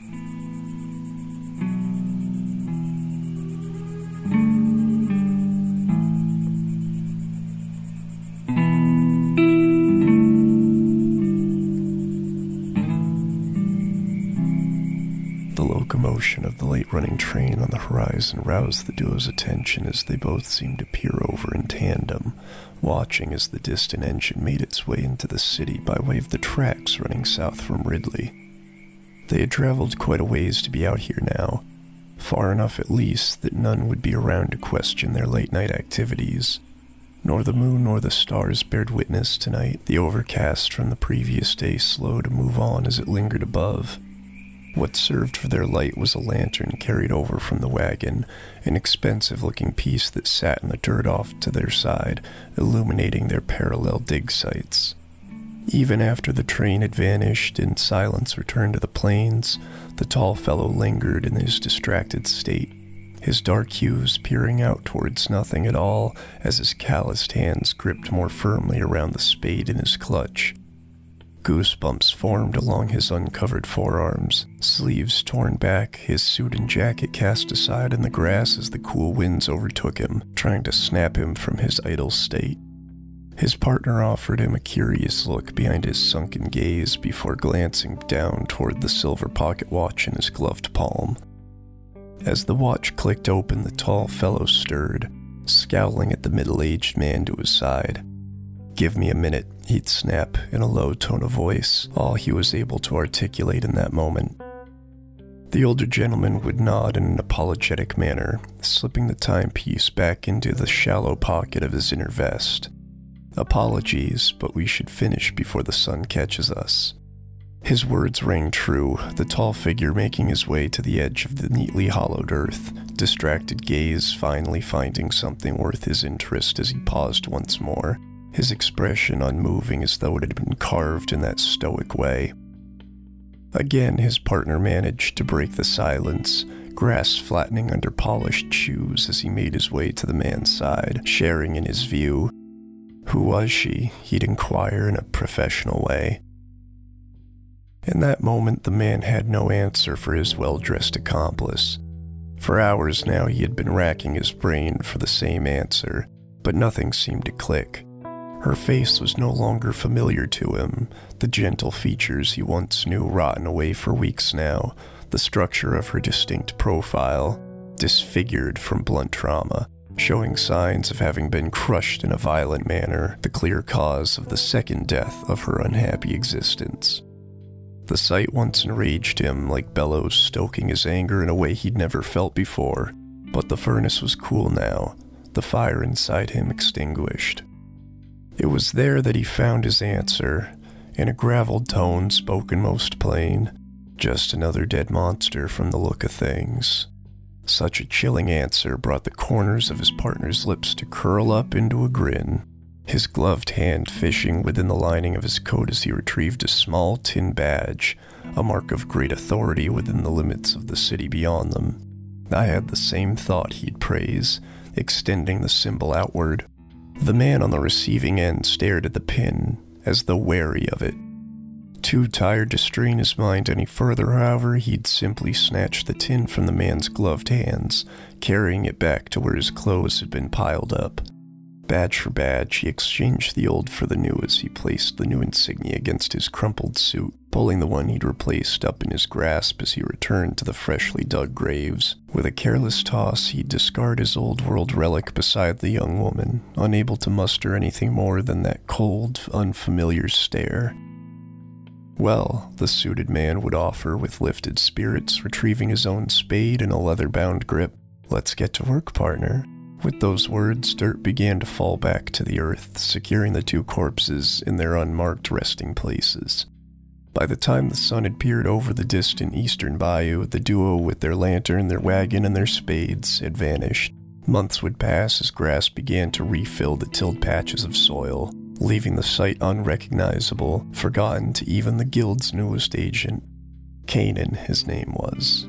The commotion of the late running train on the horizon roused the duo's attention as they both seemed to peer over in tandem, watching as the distant engine made its way into the city by way of the tracks running south from Ridley. They had traveled quite a ways to be out here now, far enough at least that none would be around to question their late night activities. Nor the moon nor the stars bared witness tonight, the overcast from the previous day slow to move on as it lingered above. What served for their light was a lantern carried over from the wagon, an expensive looking piece that sat in the dirt off to their side, illuminating their parallel dig sites. Even after the train had vanished and silence returned to the plains, the tall fellow lingered in his distracted state, his dark hues peering out towards nothing at all as his calloused hands gripped more firmly around the spade in his clutch. Goosebumps formed along his uncovered forearms, sleeves torn back, his suit and jacket cast aside in the grass as the cool winds overtook him, trying to snap him from his idle state. His partner offered him a curious look behind his sunken gaze before glancing down toward the silver pocket watch in his gloved palm. As the watch clicked open, the tall fellow stirred, scowling at the middle aged man to his side. Give me a minute, he'd snap in a low tone of voice, all he was able to articulate in that moment. The older gentleman would nod in an apologetic manner, slipping the timepiece back into the shallow pocket of his inner vest. Apologies, but we should finish before the sun catches us. His words rang true, the tall figure making his way to the edge of the neatly hollowed earth, distracted gaze finally finding something worth his interest as he paused once more, his expression unmoving as though it had been carved in that stoic way. Again, his partner managed to break the silence, grass flattening under polished shoes as he made his way to the man's side, sharing in his view. Who was she? He'd inquire in a professional way. In that moment, the man had no answer for his well dressed accomplice. For hours now, he had been racking his brain for the same answer, but nothing seemed to click. Her face was no longer familiar to him, the gentle features he once knew rotten away for weeks now, the structure of her distinct profile, disfigured from blunt trauma, showing signs of having been crushed in a violent manner, the clear cause of the second death of her unhappy existence. The sight once enraged him like bellows stoking his anger in a way he'd never felt before, but the furnace was cool now, the fire inside him extinguished. It was there that he found his answer, in a graveled tone spoken most plain, just another dead monster from the look of things. Such a chilling answer brought the corners of his partner's lips to curl up into a grin his gloved hand fishing within the lining of his coat as he retrieved a small tin badge, a mark of great authority within the limits of the city beyond them. I had the same thought he'd praise, extending the symbol outward. The man on the receiving end stared at the pin, as though wary of it. Too tired to strain his mind any further, however, he'd simply snatched the tin from the man's gloved hands, carrying it back to where his clothes had been piled up. Badge for badge, he exchanged the old for the new as he placed the new insignia against his crumpled suit, pulling the one he'd replaced up in his grasp as he returned to the freshly dug graves. With a careless toss, he'd discard his old world relic beside the young woman, unable to muster anything more than that cold, unfamiliar stare. Well, the suited man would offer with lifted spirits, retrieving his own spade in a leather bound grip. Let's get to work, partner. With those words, dirt began to fall back to the earth, securing the two corpses in their unmarked resting places. By the time the sun had peered over the distant eastern bayou, the duo with their lantern, their wagon, and their spades had vanished. Months would pass as grass began to refill the tilled patches of soil, leaving the site unrecognizable, forgotten to even the guild's newest agent. Canaan, his name was.